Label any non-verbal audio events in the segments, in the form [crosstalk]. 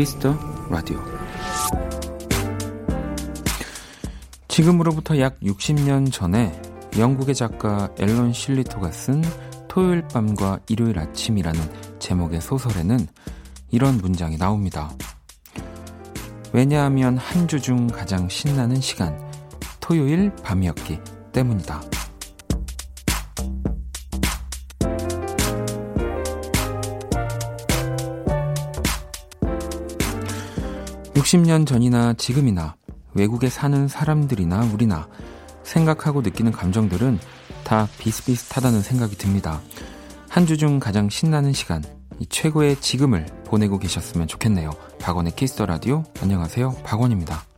키스 더 라디오 지금으로부터 약 60년 전에 영국의 작가 앨런 실리토가 쓴 토요일 밤과 일요일 아침이라는 제목의 소설에는 이런 문장이 나옵니다. 왜냐하면 한 주 중 가장 신나는 시간, 토요일 밤이었기 때문이다. 60년 전이나 지금이나 외국에 사는 사람들이나 우리나 생각하고 느끼는 감정들은 다 비슷비슷하다는 생각이 듭니다. 한 주 중 가장 신나는 시간, 이 최고의 지금을 보내고 계셨으면 좋겠네요. 박원의 키스 더 라디오. 안녕하세요. 박원입니다.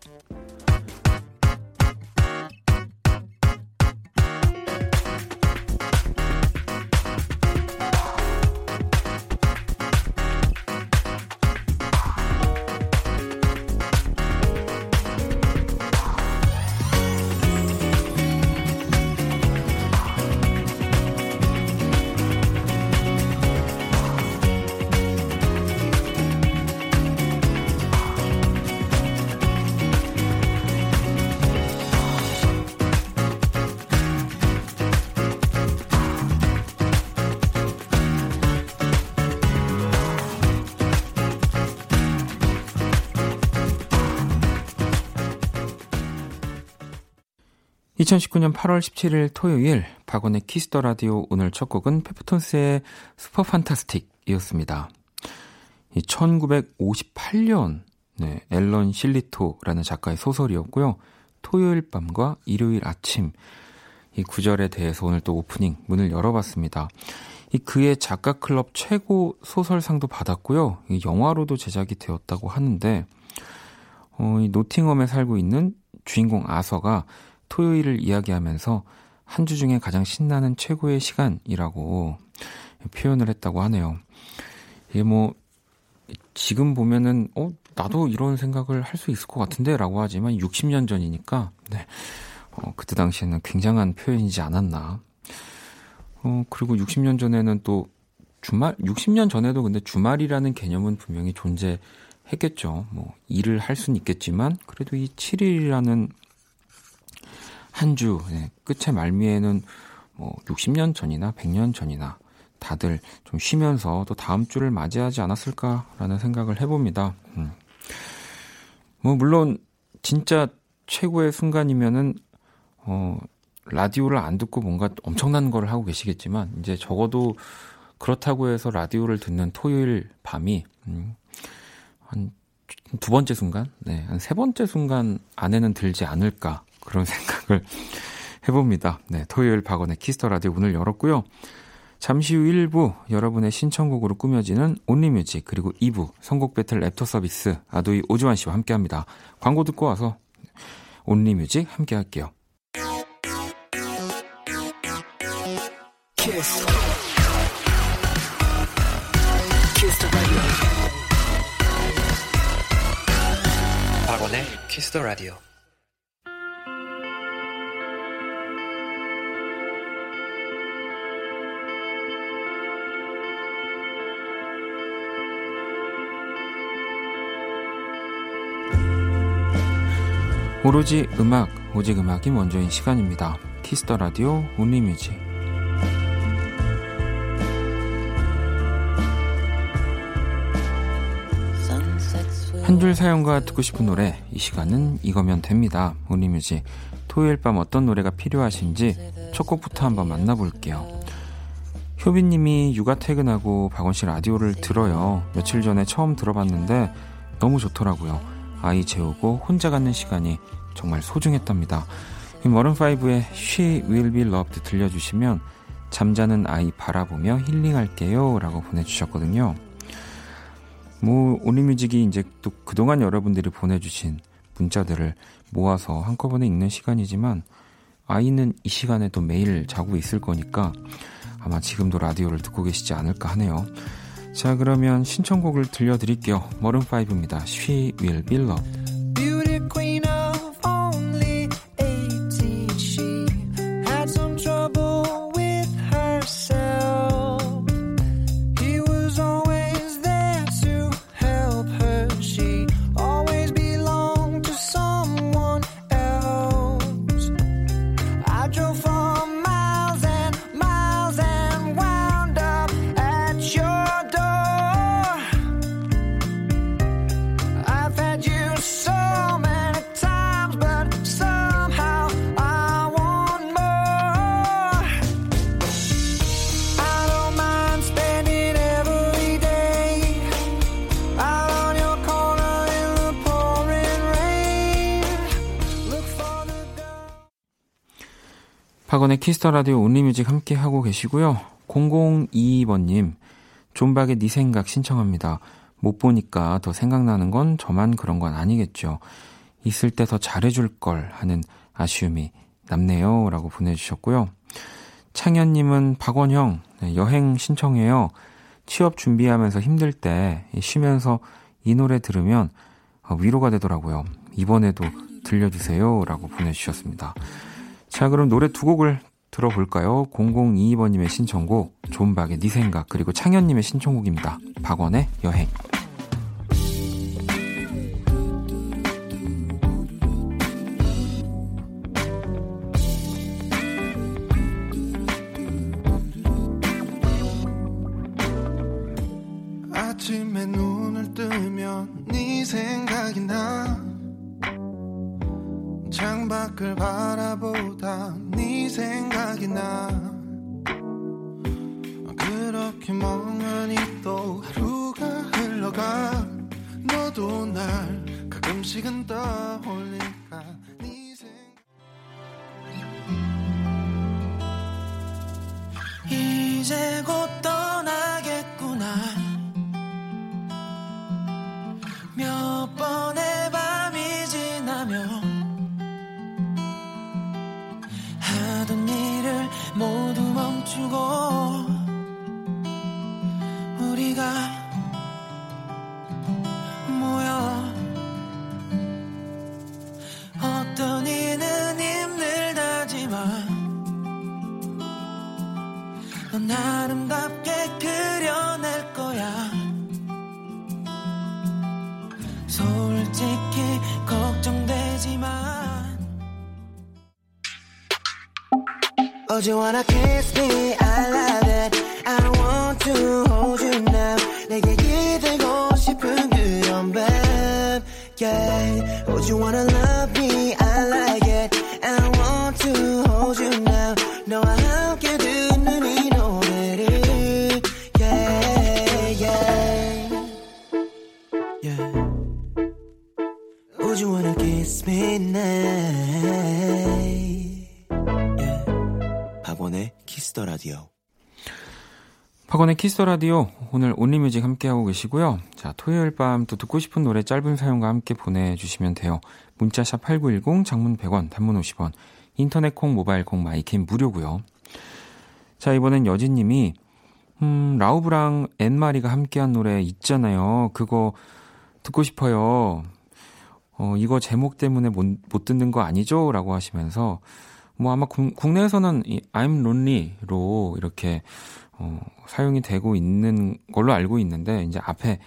2019년 8월 17일 토요일 박원의 키스 더 라디오 오늘 첫 곡은 페퍼톤스의 Superfantastic이었습니다. 1958년 네, 앨런 실리토라는 작가의 소설이었고요. 토요일 밤과 일요일 아침 이 구절에 대해서 오늘 또 오프닝 문을 열어봤습니다. 이 그의 작가 클럽 최고 소설상도 받았고요. 이 영화로도 제작이 되었다고 하는데 어, 이 노팅엄에 살고 있는 주인공 아서가 토요일을 이야기하면서 한 주 중에 가장 신나는 최고의 시간이라고 표현을 했다고 하네요. 이게 뭐, 지금 보면은, 어, 나도 이런 생각을 할 수 있을 것 같은데? 라고 하지만 60년 전이니까, 네. 어, 그때 당시에는 굉장한 표현이지 않았나. 어, 그리고 60년 전에는 또 주말, 60년 전에도 근데 주말이라는 개념은 분명히 존재했겠죠. 뭐, 일을 할 수는 있겠지만, 그래도 이 7일이라는 한 주, 네, 끝의 말미에는 뭐 60년 전이나 100년 전이나 다들 좀 쉬면서 또 다음 주를 맞이하지 않았을까라는 생각을 해봅니다. 음. 뭐, 물론, 진짜 최고의 순간이면은, 어, 라디오를 안 듣고 뭔가 엄청난 걸 하고 계시겠지만, 이제 적어도 그렇다고 해서 라디오를 듣는 토요일 밤이, 음, 한두 번째 순간? 네, 한 세 번째 순간 안에는 들지 않을까. 그런 생각을 해봅니다. 네, 토요일 박원의 키스 더 라디오 문을 열었고요. 잠시 후 1부 여러분의 신청곡으로 꾸며지는 only music 그리고 2부 선곡 배틀 랩터 서비스 아도이 오주환 씨와 함께합니다. 광고 듣고 와서 only music 함께 할게요. 키스. 키스 더 라디오 오로지 음악, 오직 음악이 먼저인 시간입니다. 키스터 라디오 온리뮤직. 한 줄 사연과 듣고 싶은 노래, 이 시간은 이거면 됩니다. 온리뮤직. 토요일 밤 어떤 노래가 필요하신지 첫 곡부터 한번 만나볼게요. 효빈님이 육아 퇴근하고 박원 씨 라디오를 들어요. 며칠 전에 처음 들어봤는데 너무 좋더라고요. 아이 재우고 혼자 갖는 시간이 정말 소중했답니다. 머른5의 She Will Be Loved 들려주시면 잠자는 아이 바라보며 힐링할게요 라고 보내주셨거든요. 뭐, 온리뮤직이 이제 또 그동안 여러분들이 보내주신 문자들을 모아서 한꺼번에 읽는 시간이지만 아이는 이 시간에도 매일 자고 있을 거니까 아마 지금도 라디오를 듣고 계시지 않을까 하네요. 자, 그러면 신청곡을 들려드릴게요. 머른5입니다. She Will Be Loved. 박원의 키스 더 라디오 only music 함께 하고 계시고요. 0022번님, 존박의 네 생각 신청합니다. 못 보니까 더 생각나는 건 저만 그런 건 아니겠죠. 있을 때 더 잘해줄 걸 하는 아쉬움이 남네요. 라고 보내주셨고요. 창현님은 박원형, 네, 여행 신청해요. 취업 준비하면서 힘들 때 쉬면서 이 노래 들으면 위로가 되더라고요. 이번에도 들려주세요. 라고 보내주셨습니다. 자, 그럼 노래 두 곡을 들어볼까요? 0022번님의 신청곡, 존박의 네 생각, 그리고 창현님의 신청곡입니다. 박원의 여행. 창밖을 바라보다 네 생각이 나. 그렇게 멍하니 또 하루가 흘러가. 너도 날 가끔씩은 떠올린 go Oh, you wanna kiss me? I love 박원의 키스 더 라디오 오늘 only music 함께하고 계시고요. 자, 토요일 밤 또 듣고 싶은 노래 짧은 사연과 함께 보내주시면 돼요. 문자샵 8910 장문 100원 단문 50원 인터넷 콩 모바일 콩 마이케이 무료고요. 자, 이번엔 여진님이 음, 라우브랑 앤마리가 함께한 노래 있잖아요. 그거 듣고 싶어요. 어, 이거 제목 때문에 못, 못 듣는 거 아니죠? 라고 하시면서 뭐 아마 국, 내에서는 이 I'm lonely로 이렇게 어, 사용이 되고 있는 걸로 알고 있는데 이제 앞에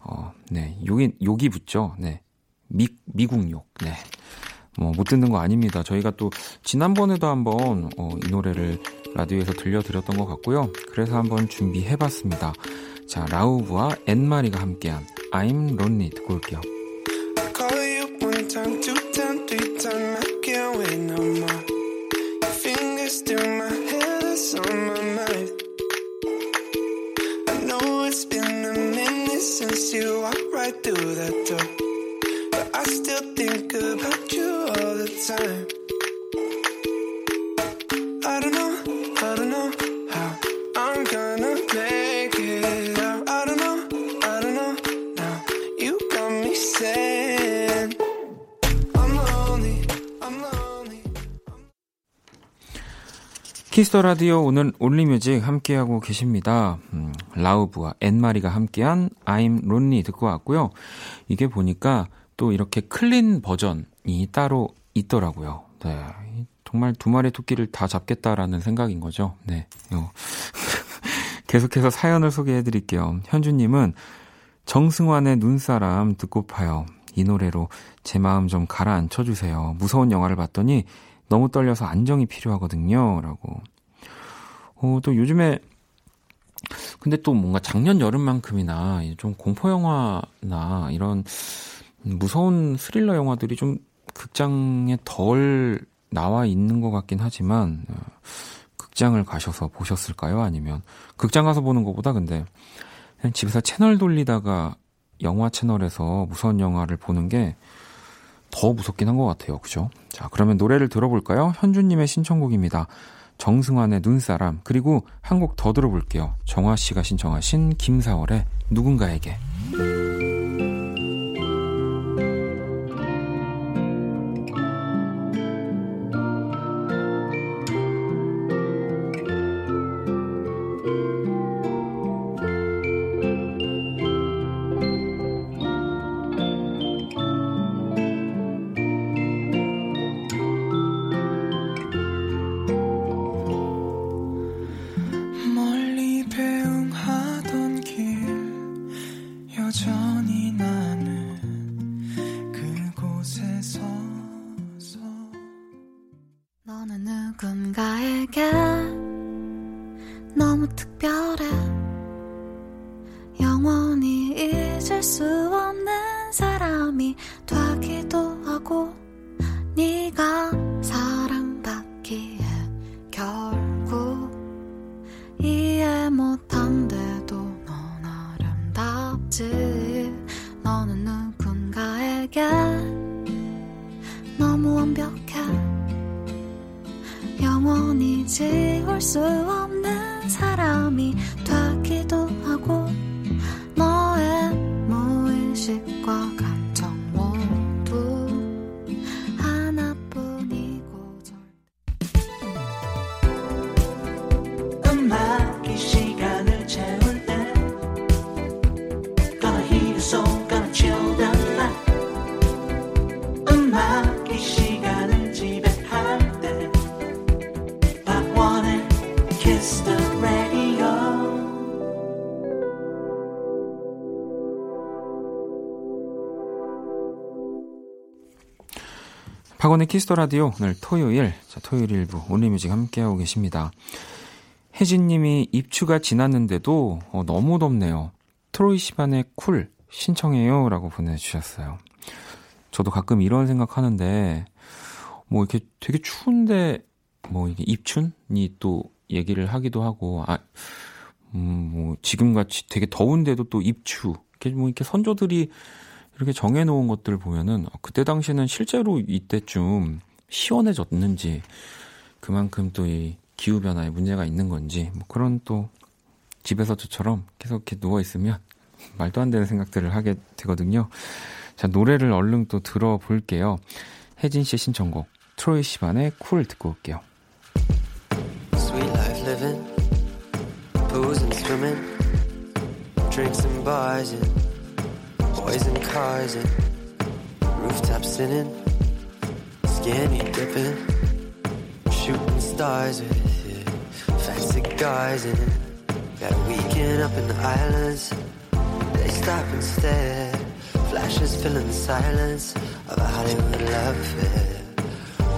어, 네, 욕이 욕이 붙죠. 네. 미 미국 욕. 네. 뭐 못 듣는 거 아닙니다. 저희가 또 지난번에도 한번 어, 이 노래를 라디오에서 들려드렸던 것 같고요. 그래서 한번 준비해 봤습니다. 자, 라우브와 앤마리가 함께한 I'm lonely 듣고 올게요. 키스 더 라디오 오늘 only music 함께하고 계십니다. 음, 라우브와 앤마리가 함께한 I'm Lonely 듣고 왔고요. 이게 보니까 또 이렇게 clean 버전이 따로 있더라고요. 네. 정말 두 마리 토끼를 다 잡겠다라는 생각인 거죠. 네. [laughs] 계속해서 사연을 소개해 드릴게요. 현주님은 정승환의 눈사람 듣고파요. 이 노래로 제 마음 좀 가라앉혀 주세요. 무서운 영화를 봤더니 너무 떨려서 안정이 필요하거든요. 라고. 어, 또 요즘에 근데 또 뭔가 작년 여름만큼이나 좀 공포 영화나 이런 무서운 스릴러 영화들이 좀 극장에 덜 나와 있는 것 같긴 하지만 어, 극장을 가셔서 보셨을까요? 아니면 극장 가서 보는 것보다 근데 그냥 집에서 채널 돌리다가 영화 채널에서 무서운 영화를 보는 게 더 무섭긴 한 것 같아요. 그죠? 자, 그러면 노래를 들어볼까요? 현주님의 신청곡입니다. 정승환의 눈사람, 그리고 한 곡 더 들어볼게요. 정화 씨가 신청하신 김사월의 누군가에게. 박원의 키스 더 라디오 오늘 토요일 자 토요일 일부 only music 함께하고 계십니다. 혜진님이 입추가 지났는데도 어, 너무 덥네요. 트로이 시반의 Cool 신청해요라고 보내주셨어요. 저도 가끔 이런 생각하는데 뭐 이렇게 되게 추운데 뭐 이게 입춘이 또 얘기를 하기도 하고 아 음, 뭐 지금같이 되게 더운데도 또 입추 이렇게 뭐 이렇게 선조들이 이렇게 정해놓은 것들을 보면은 그때 당시에는 실제로 이때쯤 시원해졌는지 그만큼 또 이 기후 변화에 문제가 있는 건지 뭐 그런 또 집에서 저처럼 계속 이렇게 누워 있으면 [laughs] 말도 안 되는 생각들을 하게 되거든요. 자 노래를 얼른 또 들어볼게요. 혜진 씨 신청곡 트로이 시반의 쿨 듣고 올게요. Sweet life living, booze and swimming, drinks and bars and Boys in cars and rooftops sitting, skinny dipping, shooting stars with yeah, fat cigars and got a weekend up in the islands. They stop and stare, flashes filling the silence of a Hollywood love affair.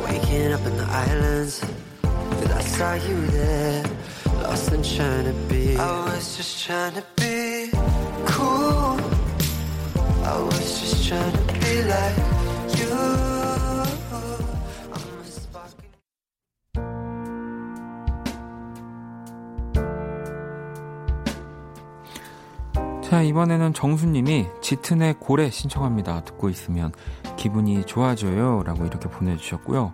Waking up in the islands, cause I saw you there, lost and trying to be. I was just trying to be 자, 이번에는 정수님이 짙은의 고래 신청합니다. 듣고 있으면 기분이 좋아져요. 라고 이렇게 보내주셨고요.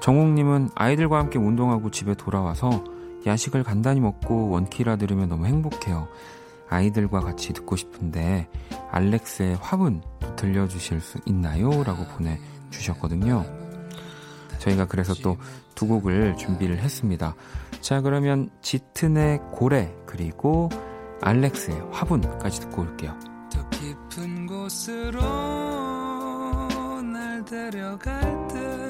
정옥님은 아이들과 함께 운동하고 집에 돌아와서 야식을 간단히 먹고 원키라 들으면 너무 행복해요. 아이들과 같이 듣고 싶은데 알렉스의 화분 들려주실 수 있나요? 라고 보내주셨거든요. 저희가 그래서 또 두 곡을 준비를 했습니다. 자, 그러면 짙은의 고래, 그리고 알렉스의 화분까지 듣고 올게요. 더 깊은 곳으로 날 데려갈 듯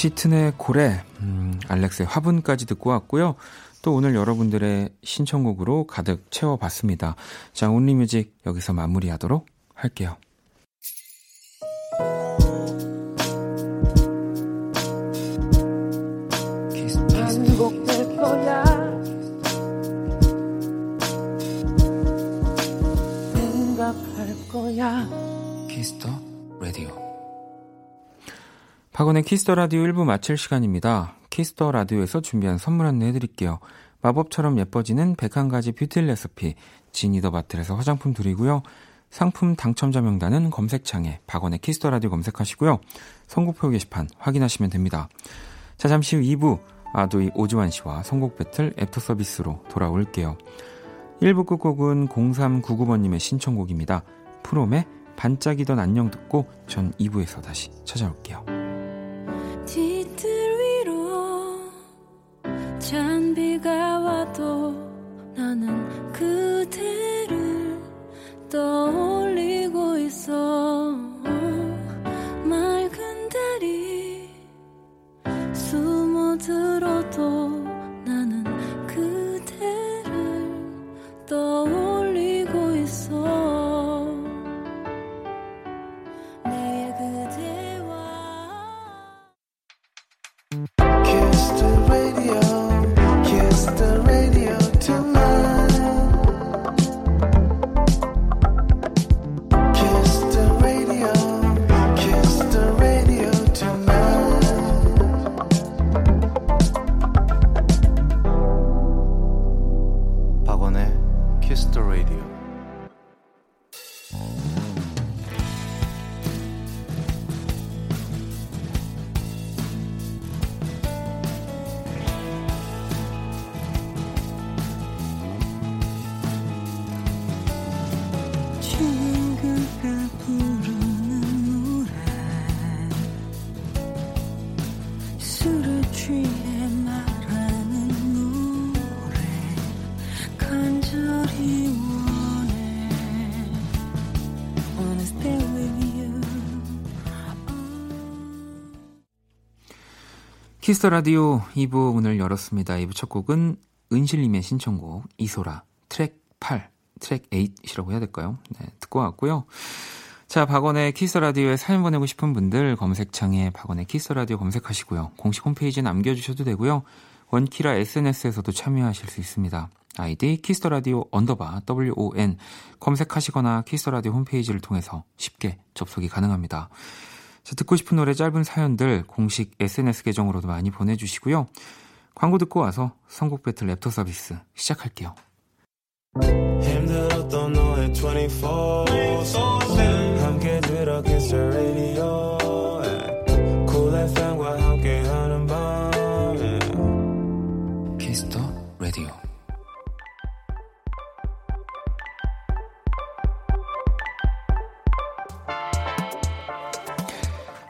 짙은의 고래, 음, 알렉스의 화분까지 듣고 왔고요. 또 오늘 여러분들의 신청곡으로 가득 채워봤습니다. 자, 온리뮤직 여기서 마무리하도록 할게요. 거야. 박원의 키스 더 라디오 1부 마칠 시간입니다. 키스 더 라디오에서 준비한 선물 안내 해 드릴게요. 마법처럼 예뻐지는 101가지 뷰티 레시피 지니더 바틀에서 화장품 드리고요. 상품 당첨자 명단은 검색창에 박원의 키스 더 라디오 검색하시고요. 선곡표 게시판 확인하시면 됩니다. 자, 잠시 후 2부 아도이 오주환 씨와 선곡 배틀 애프터 서비스로 돌아올게요. 1부 끝곡은 0399번님의 신청곡입니다. 프롬의 반짝이던 안녕 듣고 전 2부에서 다시 찾아올게요. 떠 키스 더 라디오 2부 문을 열었습니다. 2부 첫 곡은 은실님의 신청곡 이소라 트랙 8, 트랙 8이라고 해야 될까요? 네, 듣고 왔고요. 자, 박원의 키스 더 라디오에 사연 보내고 싶은 분들 검색창에 박원의 키스 더 라디오 검색하시고요. 공식 홈페이지에 남겨주셔도 되고요. 원키라 SNS에서도 참여하실 수 있습니다. 아이디 키스 더 라디오 underbar WON 검색하시거나 키스 더 라디오 홈페이지를 통해서 쉽게 접속이 가능합니다. 자, 듣고 싶은 노래 짧은 사연들 공식 SNS 계정으로도 많이 보내주시고요. 광고 듣고 와서 선곡 배틀 랩터 서비스 시작할게요. 힘들었던 너의 24 함께 들어 키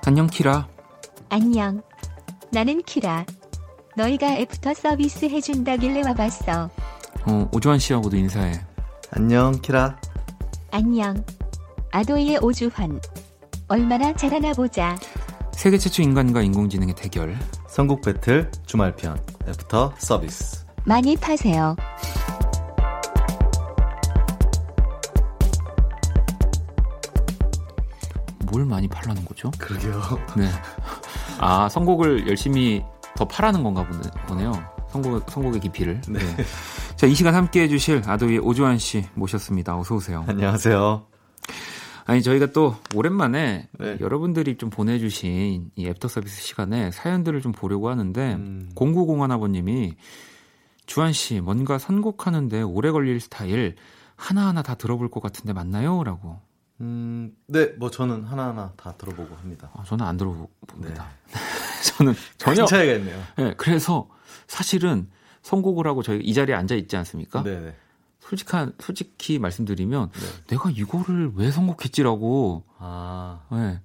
안녕 키라. 안녕. 나는 키라. 너희가 애프터 서비스 해준다길래 와봤어. 어, 오주환 씨하고도 인사해. 안녕, 키라. 안녕. 아도이의 오주환. 얼마나 잘하나 보자. 세계 최초 인간과 인공지능의 대결. 선곡 배틀 주말편 애프터 서비스. 많이 파세요. 뭘 많이 팔라는 거죠? 그러게요. 네. 아, 선곡을 열심히 더 팔라는 건가 보네요. 선곡, 선곡의 깊이를. 네. 네. 자, 이 시간 함께 해주실 아도이 오주환 씨 모셨습니다. 어서오세요. 안녕하세요. 아니, 저희가 또 오랜만에 네. 여러분들이 좀 보내주신 이 애프터 서비스 시간에 사연들을 좀 보려고 하는데, 음. 0901아버님이 주환 씨, 뭔가 선곡하는데 오래 걸릴 스타일 하나하나 다 들어볼 것 같은데 맞나요? 라고. 음, 네, 뭐 저는 하나하나 다 들어보고 합니다. 아, 저는 안 들어봅니다. 네. [laughs] 저는 전혀 차이가 있네요. 네, 그래서 사실은 선곡을 하고 저희 이 자리에 앉아 있지 않습니까? 네. 네. 솔직한 솔직히 말씀드리면 네. 내가 이거를 왜 선곡했지라고 아. 네.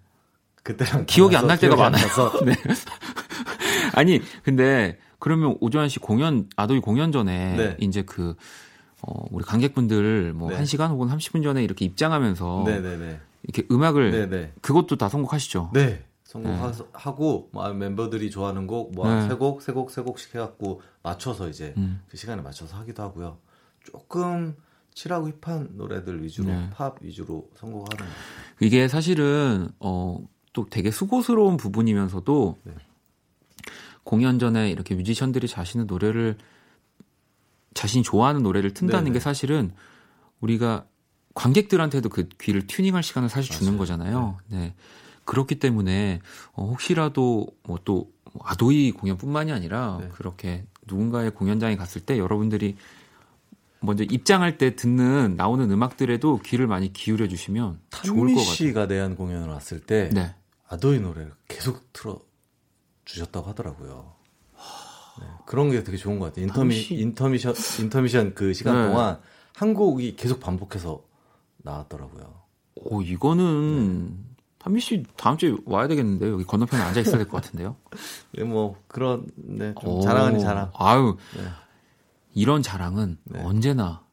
그때랑 기억이 안 날 때가 많아요. [laughs] 네. 아니, 근데 그러면 오조환 씨 공연 아도이 공연 전에 네. 이제 그 어, 우리 관객분들 뭐 네. 1시간 혹은 30분 전에 이렇게 입장하면서 네네네. 이렇게 음악을 네네. 그것도 다 선곡하시죠? 네. 선곡하고 뭐 멤버들이 좋아하는 곡 뭐세 네. 곡, 세 곡, 세 곡씩 해 갖고 맞춰서 이제 음. 그 시간에 맞춰서 하기도 하고요. 조금 칠하고 힙한 노래들 위주로 네. 팝 위주로 선곡하는 이게 사실은 어, 또 되게 수고스러운 부분이면서도 네. 공연 전에 이렇게 뮤지션들이 자신의 노래를 자신이 좋아하는 노래를 튼다는 네네. 게 사실은 우리가 관객들한테도 그 귀를 튜닝할 시간을 사실 주는 맞아요. 거잖아요. 네. 그렇기 때문에 어, 혹시라도 뭐 또 아도이 공연뿐만이 아니라 네. 그렇게 누군가의 공연장에 갔을 때 여러분들이 먼저 입장할 때 듣는 나오는 음악들에도 귀를 많이 기울여 주시면 좋을 것 같아요. 씨가 내한 공연을 왔을 때 네. 아도이 노래를 계속 틀어 주셨다고 하더라고요. 네, 그런 게 되게 좋은 것 같아요. 인터미 씨- 인터미션 인터미션 그 시간 네. 동안 한 곡이 계속 반복해서 나왔더라고요. 오, 이거는 한미 씨 다음 주에 와야 되겠는데요. 여기 건너편에 앉아 있어야 될 것 같은데요. [laughs] 네, 뭐 그런 네, 좀 오, 자랑. 아유, 네. 이런 자랑은 네. 언제나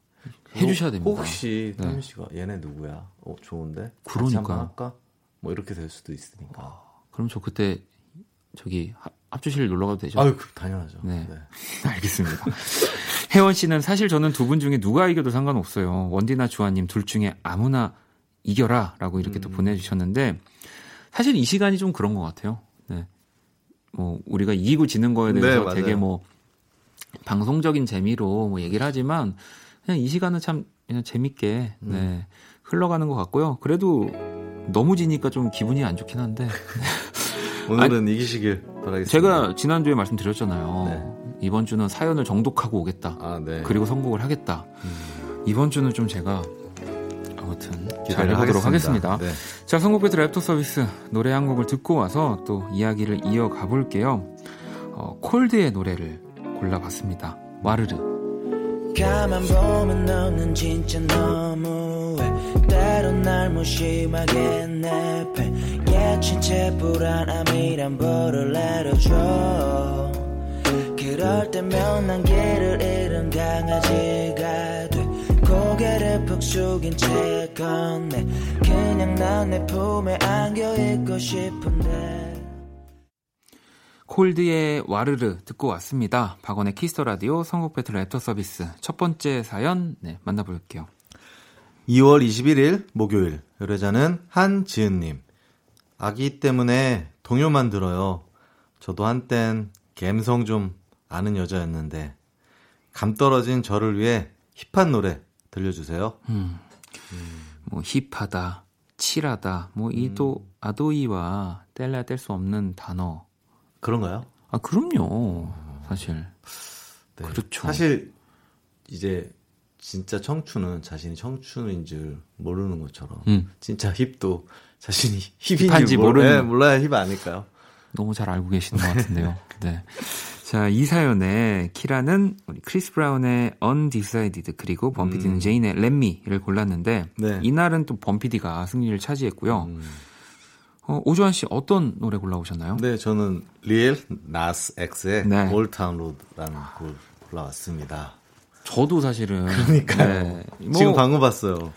해주셔야 됩니다. 혹시 네. 탄미 씨가 얘네 누구야? 어 좋은데. 그러니까. 할까? 뭐 이렇게 될 수도 있으니까. 그럼 저 그때 저기 합- 합주실 놀러 가도 되죠? 아유 그, 당연하죠. 네. [laughs] 알겠습니다. 혜원 씨는 사실 저는 두 분 중에 누가 이겨도 상관없어요. 원디나 주아님 둘 중에 아무나 이겨라 라고 이렇게 또 음. 보내주셨는데 사실 이 시간이 좀 그런 것 같아요. 네. 뭐 우리가 이기고 지는 거에 네, 대해서 맞아요. 되게 뭐 방송적인 재미로 뭐 얘기를 하지만 그냥 이 시간은 참 그냥 재밌게 음. 네, 흘러가는 것 같고요. 그래도 너무 지니까 좀 기분이 안 좋긴 한데 [laughs] 오늘은 이기시길 바라겠습니다. 제가 지난주에 말씀드렸잖아요. 네. 이번 주는 사연을 정독하고 오겠다. 아 네. 그리고 선곡을 하겠다. 음, 이번 주는 좀 제가 아무튼 잘 기대를 해보도록 하겠습니다. 네. 자, 선곡 배틀 랩터 서비스 노래 한 곡을 듣고 와서 또 이야기를 이어가 볼게요. 어, 콜드의 노래를 골라봤습니다. 와르르. 가만 보면 너는 진짜 너무해 날 무심하게 내패 예친 채 불안함이란 벌을 내려줘. 그럴 때면 난 길을 잃은 강아지가 돼. 고개를 푹 숙인 채 건네. 그냥 난 내 품에 안겨 있고 싶은데. 콜드의 와르르 듣고 왔습니다. 박원의 Kiss the Radio 선곡 배틀 랩터 서비스 첫 번째 사연 네, 만나볼게요. 2월 21일 목요일 의뢰자는 한지은님 아기 때문에 동요만 들어요 저도 한땐 감성 좀 아는 여자였는데 감 떨어진 저를 위해 hip한 노래 들려주세요 뭐 hip하다, chill하다, 뭐 이도 아도이와 뗄래야 뗄 수 없는 단어. 그런가요? 아 그럼요, 사실. 네. 그렇죠. 사실 이제 진짜 청춘은 자신이 청춘인 줄 모르는 것처럼 음. 진짜 hip도 자신이 hip인지 모르, 모르는. 네, 몰라야 힙 아닐까요? 너무 잘 알고 계시는 것 같은데요. [laughs] 네. 자, 이 사연에 키라는 우리 크리스 브라운의 Undecided 그리고 범피디는 음. 제인의 Let Me를 골랐는데 네. 이날은 또 범피디가 승리를 차지했고요. 음. 어, 오주환 씨 어떤 노래 골라오셨나요? 네, 저는 릴 나스 X의 네. Old Town Road라는 곡을 골라왔습니다. 저도 사실은 그러니까요. 네. 뭐, 지금 광고 봤어요.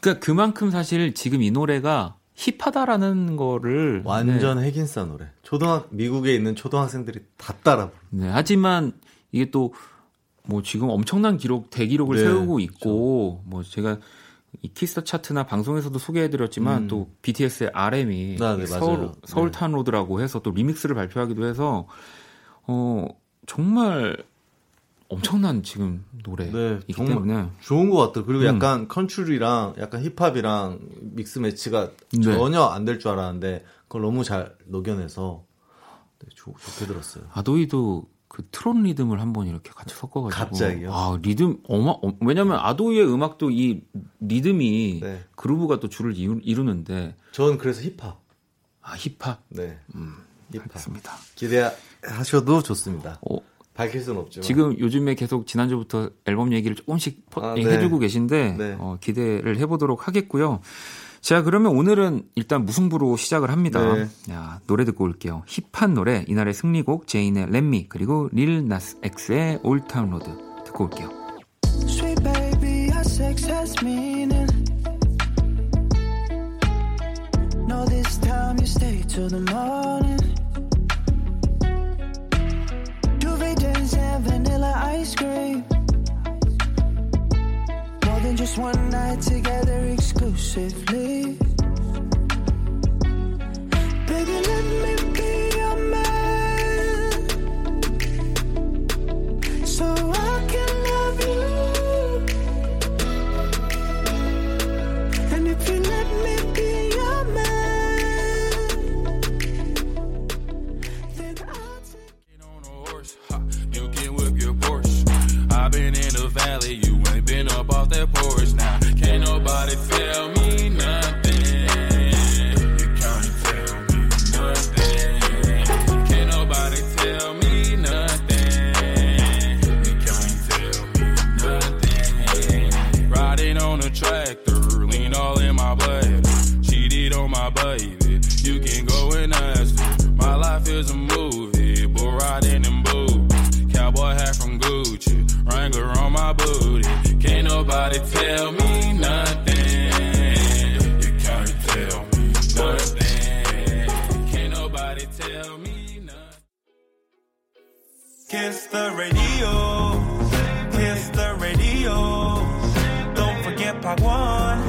그러니까 그만큼 사실 지금 이 노래가 hip하다라는 거를 완전 핵인싸 노래. 초등학 미국에 있는 초등학생들이 다 따라 부르. 네, 하지만 이게 또 뭐 지금 엄청난 기록 대기록을 네, 세우고 있고 뭐 제가 이 Kiss the 차트나 방송에서도 소개해드렸지만 음. 또 BTS의 RM이 아, 네, Seoul 맞아요. Seoul 네. Town Road라고 해서 또 remix를 발표하기도 해서 어 정말 엄청난 지금 노래이기 네, 정말 때문에 좋은 것 같아요. 그리고 음. 약간 country랑 약간 힙합이랑 mix match가 네. 전혀 안 될 줄 알았는데 그걸 너무 잘 녹여내서 네, 좋, 좋게 들었어요. 아도이도 그 트롯 리듬을 한번 이렇게 같이 섞어가지고 갑자기요? 아 리듬 어마 어, 왜냐면 아도이의 음악도 이 리듬이 네. groove가 또 주를 이루, 이루는데 전 그래서 힙합. 아 힙합 네. 힙합. 알겠습니다. 기대하셔도 좋습니다. 어, 밝힐 수는 없지만. 지금 요즘에 계속 지난주부터 앨범 얘기를 조금씩 퍼- 아, 네. 해주고 계신데 네. 어, 기대를 해보도록 하겠고요. 자 그러면 오늘은 일단 무승부로 시작을 합니다. 네. 야, 노래 듣고 올게요. hip한 노래 이날의 승리곡 제인의 Let Me 그리고 릴 나스 엑스의 Old Town Road 듣고 올게요. Sweet baby, our sex has meaning. No, this time you stay till the morning. One night together exclusively. Kiss the radio. Kiss the radio. Don't forget 박원.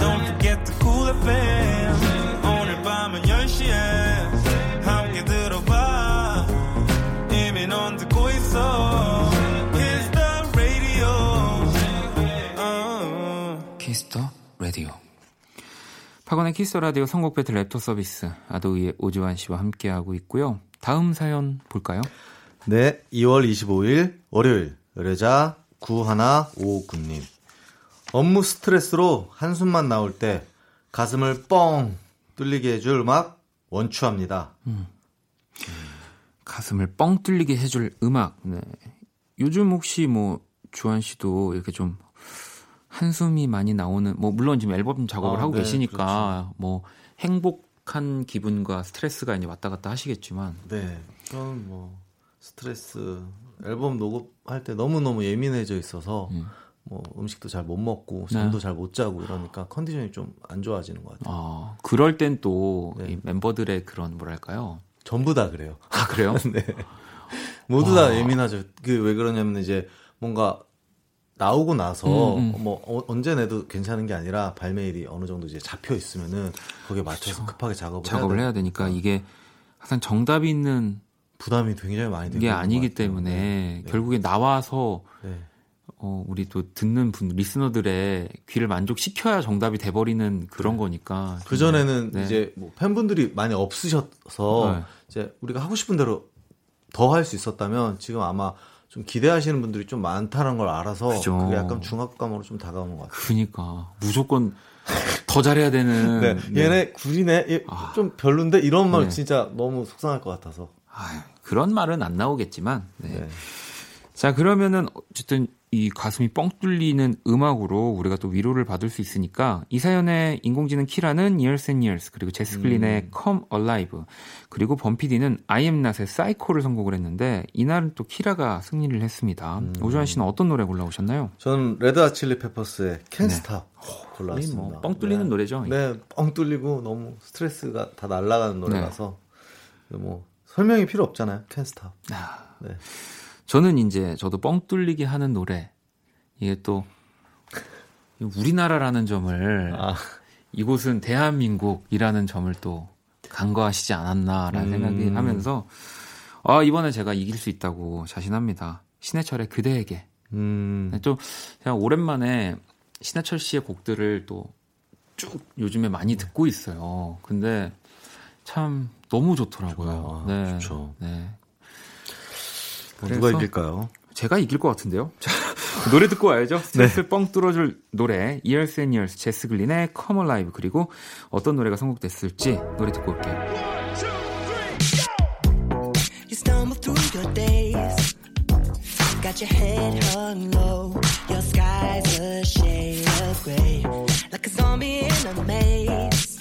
Don't forget the cool FM. 오늘 밤은 10시에 함께 들어봐. 이미 넌 듣고 있어. Kiss the radio. 어. Kiss the Radio. 박원의 Kiss the Radio 선곡 배틀 랩터 서비스 아도이의 오주환 씨와 함께하고 있고요. 다음 사연 볼까요? 네, 2월 25일 월요일 의뢰자 9159님. 업무 스트레스로 한숨만 나올 때 가슴을 뻥 뚫리게 해줄 음악 원추합니다. 가슴을 뻥 뚫리게 해줄 음악. 네. 요즘 혹시 뭐 주한 씨도 이렇게 좀 한숨이 많이 나오는 뭐 물론 지금 앨범 작업을 아, 하고 네, 계시니까 뭐 행복한 기분과 스트레스가 이제 왔다 갔다 하시겠지만 네, 저는 뭐 스트레스 앨범 녹음할 때 너무 너무 예민해져 있어서 뭐 음식도 잘 못 먹고 잠도 네. 잘못 자고 이러니까 컨디션이 좀 안 좋아지는 것 같아요. 어, 그럴 땐또 네. 멤버들의 그런 뭐랄까요? 전부 다 그래요. 아 그래요? [laughs] 네. 모두 다 예민하죠. 그 왜 그러냐면 이제 뭔가 나오고 나서 음, 음. 뭐 어- 언제 내도 괜찮은 게 아니라 발매일이 어느 정도 이제 잡혀 있으면은 거기에 맞춰서 급하게 작업을, 작업을 해야 되니까 이게 항상 정답이 있는 부담이 굉장히 많이 되는 게것 아니기. 때문에 네. 네. 결국에 나와서 네. 어, 우리 또 듣는 분 리스너들의 귀를 만족시켜야 정답이 돼버리는 그런 거니까 그 전에는 네. 이제 뭐 팬분들이 많이 없으셔서 네. 이제 우리가 하고 싶은 대로 더 할 수 있었다면 지금 아마 좀 기대하시는 분들이 좀 많다는 걸 알아서 그죠. 그게 약간 중압감으로 좀 다가오는 것 같아요. 그러니까 무조건 더 잘해야 되는 네, [laughs] 네. 얘네 구리네, 얘 아. 좀 별론데 이런 말 네. 진짜 너무 속상할 것 같아서. 아유, 그런 말은 안 나오겠지만 네. 네. 자 그러면은 어쨌든 이 가슴이 뻥 뚫리는 음악으로 우리가 또 위로를 받을 수 있으니까 이 사연에 인공지능 키라는 Years and Years 그리고 제스 글린의 Come Alive 그리고 범피디는 I Am Not의 Psycho를 선곡을 했는데 이날은 또 키라가 승리를 했습니다. 오주환 씨는 어떤 노래 골라오셨나요? 저는 레드 핫 칠리 페퍼스의 Can't Stop 곡을 골라왔습니다. 뭐 뻥 뚫리는 네. 노래죠. 네, 뻥 뚫리고 너무 스트레스가 다 날아가는 노래라서 뭐 설명이 필요 없잖아요. Stop. 아, 네. 저는 이제 저도 뻥 뚫리게 하는 노래 이게 또 우리나라라는 점을 아, 이곳은 대한민국이라는 점을 또 간과하시지 않았나라는 음. 생각이 하면서 아 이번에 제가 이길 수 있다고 자신합니다. 신해철의 그대에게 음, 네, 또 제가 오랜만에 신해철 씨의 곡들을 또 쭉 요즘에 많이 듣고 있어요. 근데 참 너무 좋더라고요. 좋아요. 네, 좋죠. 네. 뭐 누가 이길까요? 제가 이길 것 같은데요. 자, 노래 듣고 와야죠. 스트레스 뻥 뚫어줄 노래 Years and Years 제스 글린의 Come Alive 그리고 어떤 노래가 선곡됐을지 노래 듣고 올게요. You stumble through your days. Got your head hung low. Your sky's a shade of gray. Like a zombie in a maze.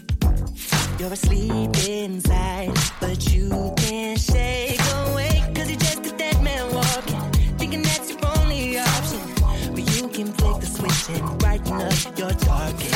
You're asleep inside, but you can't shake awake. Cause you're just a dead man walking. Thinking that's your only option. But you can flick the switch and brighten up your darkest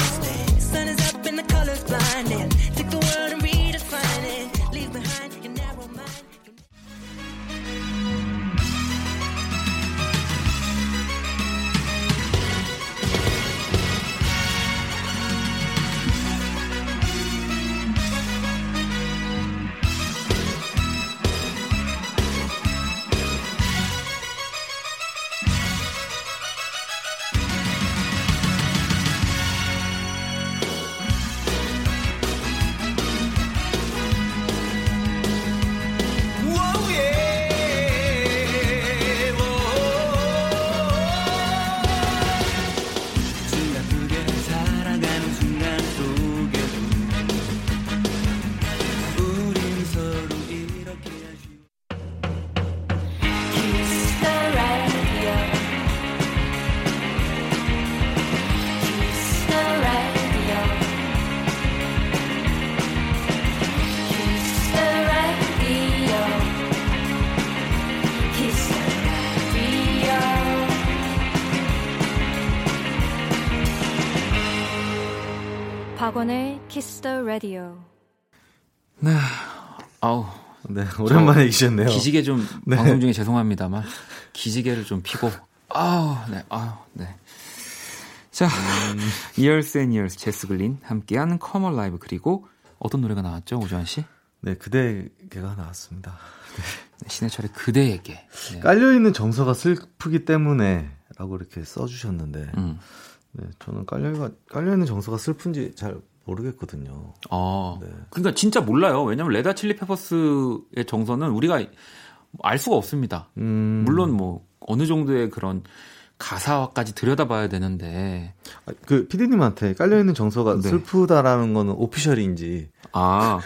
라디오. 네. 아우, 네, [laughs] 오랜만에 계셨네요. 기지개 좀 [laughs] 네. 방송 중에 죄송합니다만 기지개를 좀 피고 아우, 네. 아우, 네. 자, Years and Years 제스 글린 함께한 Come Alive 그리고 어떤 노래가 나왔죠, 오주환 씨? 네, 그대가 나왔습니다. 네, 신해철의 그대에게. 네. 깔려 있는 정서가 슬프기 때문에라고 이렇게 써주셨는데, 음. 네, 저는 깔려 깔려 있는 정서가 슬픈지 잘 모르겠거든요. 아, 네. 그러니까 진짜 몰라요. 왜냐면 레다 칠리 페퍼스의 정서는 우리가 알 수가 없습니다. 음, 물론 뭐 어느 정도의 그런 가사까지 들여다봐야 되는데 아, 그 피디님한테 깔려 있는 정서가 네. 슬프다라는 거는 오피셜인지, 아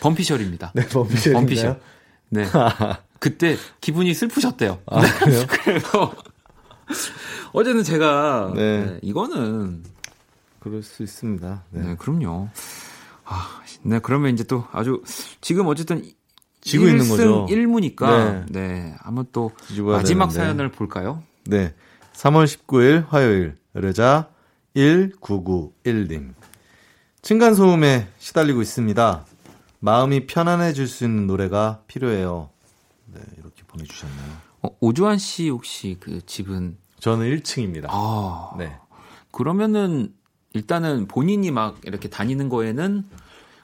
범피셜입니다. [laughs] 네, 범피셜인가요? 범피셜. 네. [laughs] 그때 기분이 슬프셨대요. 아, 그래요? [laughs] 그래서 어제는 제가 네. 네, 이거는 그럴 수 있습니다. 네. 네, 그럼요. 아, 네, 그러면 이제 또 아주 지금 어쨌든 지고 있는 거죠. 1무니까 네. 한번 또 마지막 되는데. 사연을 볼까요? 네. 3월 19일 화요일 의뢰자 1991님. 층간소음에 시달리고 있습니다. 마음이 편안해질 수 있는 노래가 필요해요. 네, 이렇게 보내주셨나요? 어, 오주환 씨 혹시 그 집은 저는 1층입니다. 아, 네. 그러면은 일단은 본인이 막 이렇게 다니는 거에는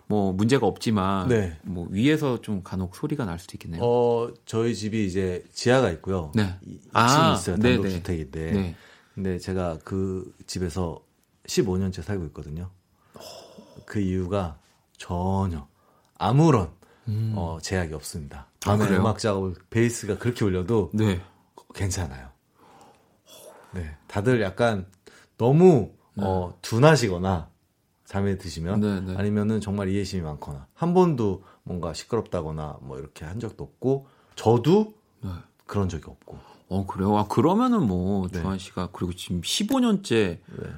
뭐 문제가 없지만 네. 뭐 위에서 좀 간혹 소리가 날 수도 있겠네요. 어, 저희 집이 이제 지하가 있고요. 네. 2층이 아, 있어요. 네, 단독 주택인데. 네. 근데 제가 그 집에서 15년째 살고 있거든요. 그 이유가 전혀 아무런 어, 제약이 없습니다. 밤에 음. 그래요? 음악 작업을 베이스가 그렇게 울려도 네. 괜찮아요. 네. 다들 약간 너무 어, 둔하시거나 잠에 드시면 네, 네. 아니면은 정말 이해심이 많거나 한 번도 뭔가 시끄럽다거나 뭐 이렇게 한 적도 없고 저도 네. 그런 적이 없고 어 그래요. 아 그러면은 뭐 네. 주한 씨가 그리고 지금 15년째 네.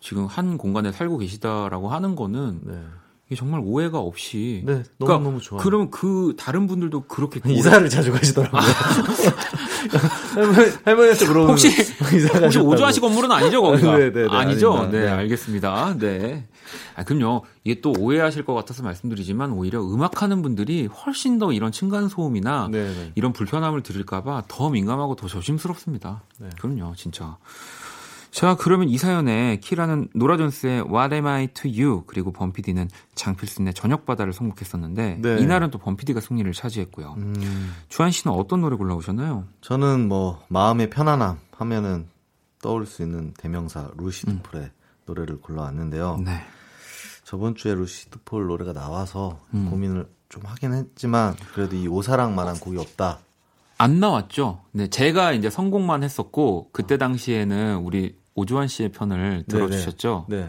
지금 한 공간에 살고 계시다라고 하는 거는 네. 이게 정말 오해가 없이 네, 너무 너무 좋아요. 그럼 그 다른 분들도 그렇게 [laughs] 이사를 자주 가시더라고요. [laughs] 할머니, 할머니한테 물어보면 혹시 [laughs] 혹시. 오주환 씨 건물은 아니죠 거기가? 네, 네, 네, 아니죠. 아닙니다. 네, 네. 알겠습니다. 네. 아 그럼요. 이게 또 오해하실 것 같아서 말씀드리지만 오히려 음악하는 분들이 훨씬 더 이런 층간 소음이나 네, 네. 이런 불편함을 들을까봐 더 민감하고 더 조심스럽습니다. 네. 그럼요, 진짜. 자, 그러면 이 사연에 키라는 노라 존스의 What Am I to You 그리고 범피디는 장필순의 저녁바다를 선곡했었는데 네. 이날은 또 범피디가 승리를 차지했고요. 음, 주환 씨는 어떤 노래 골라오셨나요? 저는 뭐 마음의 편안함 하면은 떠올 수 있는 대명사 루시드 폴의 노래를 골라왔는데요. 네. 저번 주에 루시드 폴 노래가 나와서 음. 고민을 좀 하긴 했지만 그래도 이 오, 사랑만한 곡이 없다. 안 나왔죠. 네, 제가 이제 선곡만 했었고 그때 당시에는 우리 오주환 씨의 편을 들어주셨죠. 네.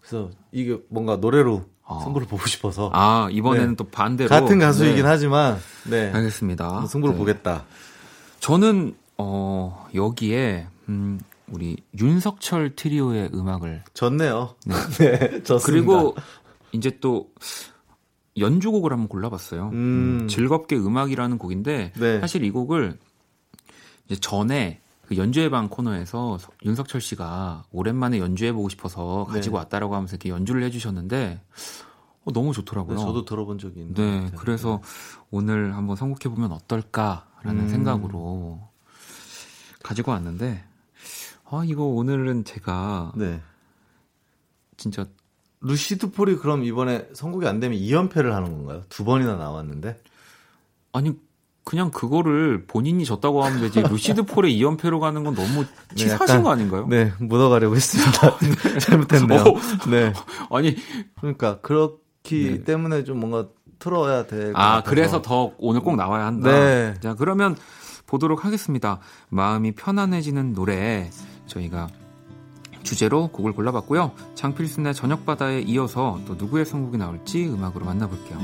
그래서 이게 뭔가 노래로 어. 승부를 보고 싶어서 아 이번에는 네. 또 반대로 같은 가수이긴 네. 하지만 네. 알겠습니다. 승부를 네. 보겠다. 저는 어 여기에 음 우리 윤석철 트리오의 음악을 좋네요. 네, [laughs] 좋습니다. 그리고 이제 또 연주곡을 한번 골라봤어요. 음. 음, 즐겁게 음악이라는 곡인데 네. 사실 이 곡을 이제 전에 그 연주회 방 코너에서 서- 윤석철 씨가 오랜만에 연주해 보고 싶어서 가지고 네. 왔다라고 하면서 이렇게 연주를 해주셨는데 어, 너무 네, 좋더라고요. 저도 들어본 적이 있는데. 네, 그래서 오늘 한번 선곡해 보면 어떨까라는 음. 생각으로 가지고 왔는데 아 이거 오늘은 제가 네. 진짜 루시드 폴이 그럼 이번에 선곡이 안 되면 2연패를 하는 건가요? 두 번이나 나왔는데. 아니 그냥 그거를 본인이 졌다고 하면 되지 [laughs] 루시드 폴의 2연패로 가는 건 너무 치사하신 약간- 거 아닌가요? 네, 묻어가려고 했습니다. [laughs] [laughs] 잘못했네요. 어. 네. 아니 그러니까 그렇기 네. 때문에 좀 뭔가 틀어야 될것아 같아서. 그래서 더 오늘 꼭 나와야 한다. 네. 자 그러면 보도록 하겠습니다. 마음이 편안해지는 노래 저희가 주제로 곡을 골라봤고요. 장필순의 저녁바다에 이어서 또 누구의 선곡이 나올지 음악으로 만나볼게요.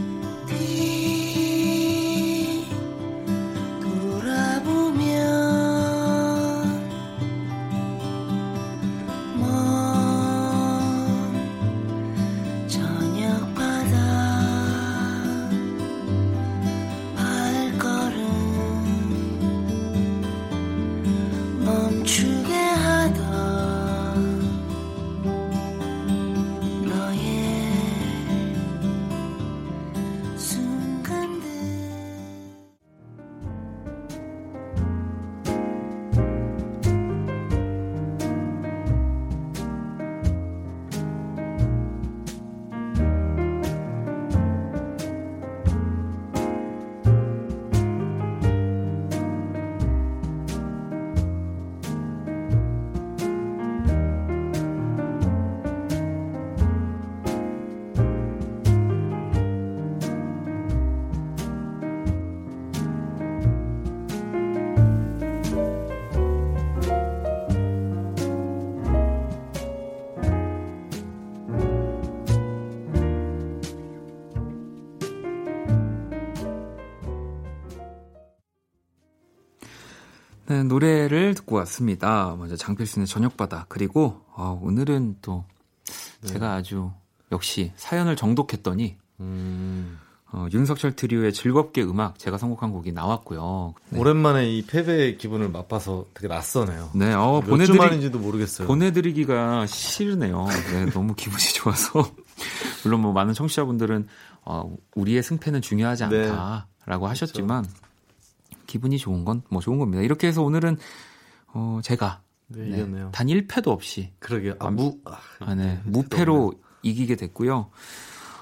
노래를 듣고 왔습니다. 먼저 장필순의 저녁바다. 그리고, 어, 오늘은 또, 제가 아주, 역시 사연을 정독했더니, 음, 어, 윤석철 트리오의 즐겁게 음악, 제가 선곡한 곡이 나왔고요. 네, 오랜만에 이 패배의 기분을 맛봐서 되게 낯서네요. 네 어, 보내드리, 만인지도 모르겠어요. 보내드리기가 싫네요. 네, [laughs] 너무 기분이 좋아서. 물론 뭐 많은 청취자분들은, 어, 우리의 승패는 중요하지 네. 않다라고 하셨지만, 기분이 좋은 건 뭐 좋은 겁니다. 이렇게 해서 오늘은, 어, 제가, 네, 네, 이겼네요. 단 1패도 없이, 그러게요. 아, 무, 아, 아, 네. 무패로 이기게 됐고요.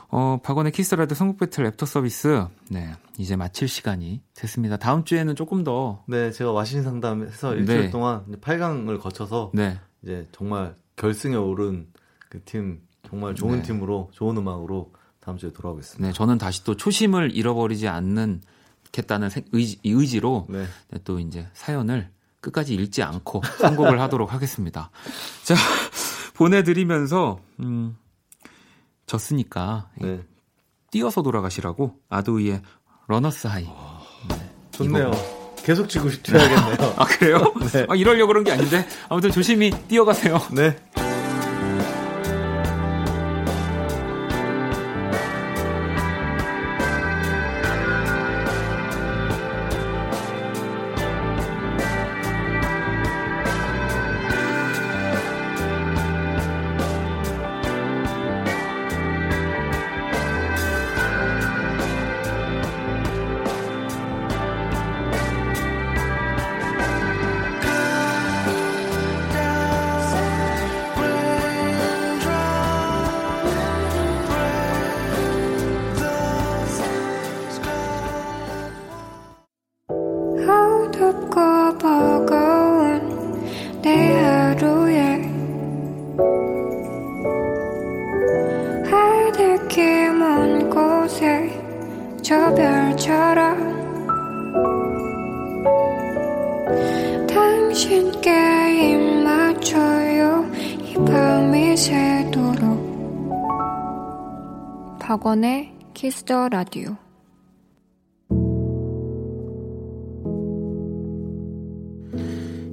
어, 박원의 Kiss the Radio 선곡 배틀 애프터 서비스, 네. 이제 마칠 시간이 됐습니다. 다음 주에는 조금 더, 네, 제가 와신 상담해서 일주일 네. 동안 8강을 거쳐서 네. 이제 정말 결승에 오른 그 팀 정말 좋은 네. 팀으로 좋은 음악으로 다음 주에 돌아오겠습니다. 네. 저는 다시 또 초심을 잃어버리지 않는 겠다는 생- 의지, 이 의지로 네. 네, 또 이제 사연을 끝까지 읽지 않고 선곡을 [laughs] 하도록 하겠습니다. 자, [laughs] 보내드리면서, 음, 졌으니까, 네. 뛰어서 돌아가시라고, 아도이의 Runner's High. 좋네요. 계속 지고 싶어야겠네요. [laughs] 아, 그래요? 네. 아, 이러려고 그런 게 아닌데. 아무튼 조심히 뛰어가세요. 네. 키스 더 라디오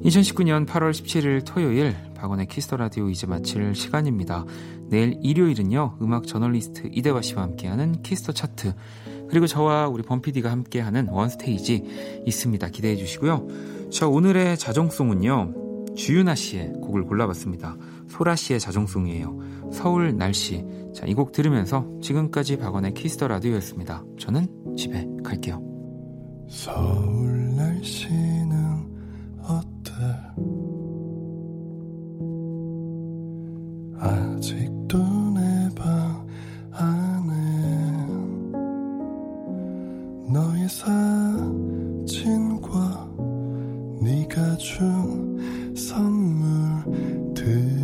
2019년 8월 17일 토요일 박원의 키스 더 라디오 이제 마칠 시간입니다. 내일 일요일은요 음악 저널리스트 이대화 씨와 함께하는 키스 더 차트 그리고 저와 우리 범피디가 함께하는 원스테이지 있습니다. 기대해 주시고요. 자 오늘의 자정송은요 주윤하 씨의 곡을 골라봤습니다. 소라 씨의 자정송이에요. 서울 날씨. 자 이 곡 들으면서 지금까지 박원의 키스 더 라디오였습니다. 저는 집에 갈게요. 서울 날씨는 어때? 아직도 내 방 안에 너의 사진과 네가 준 선물들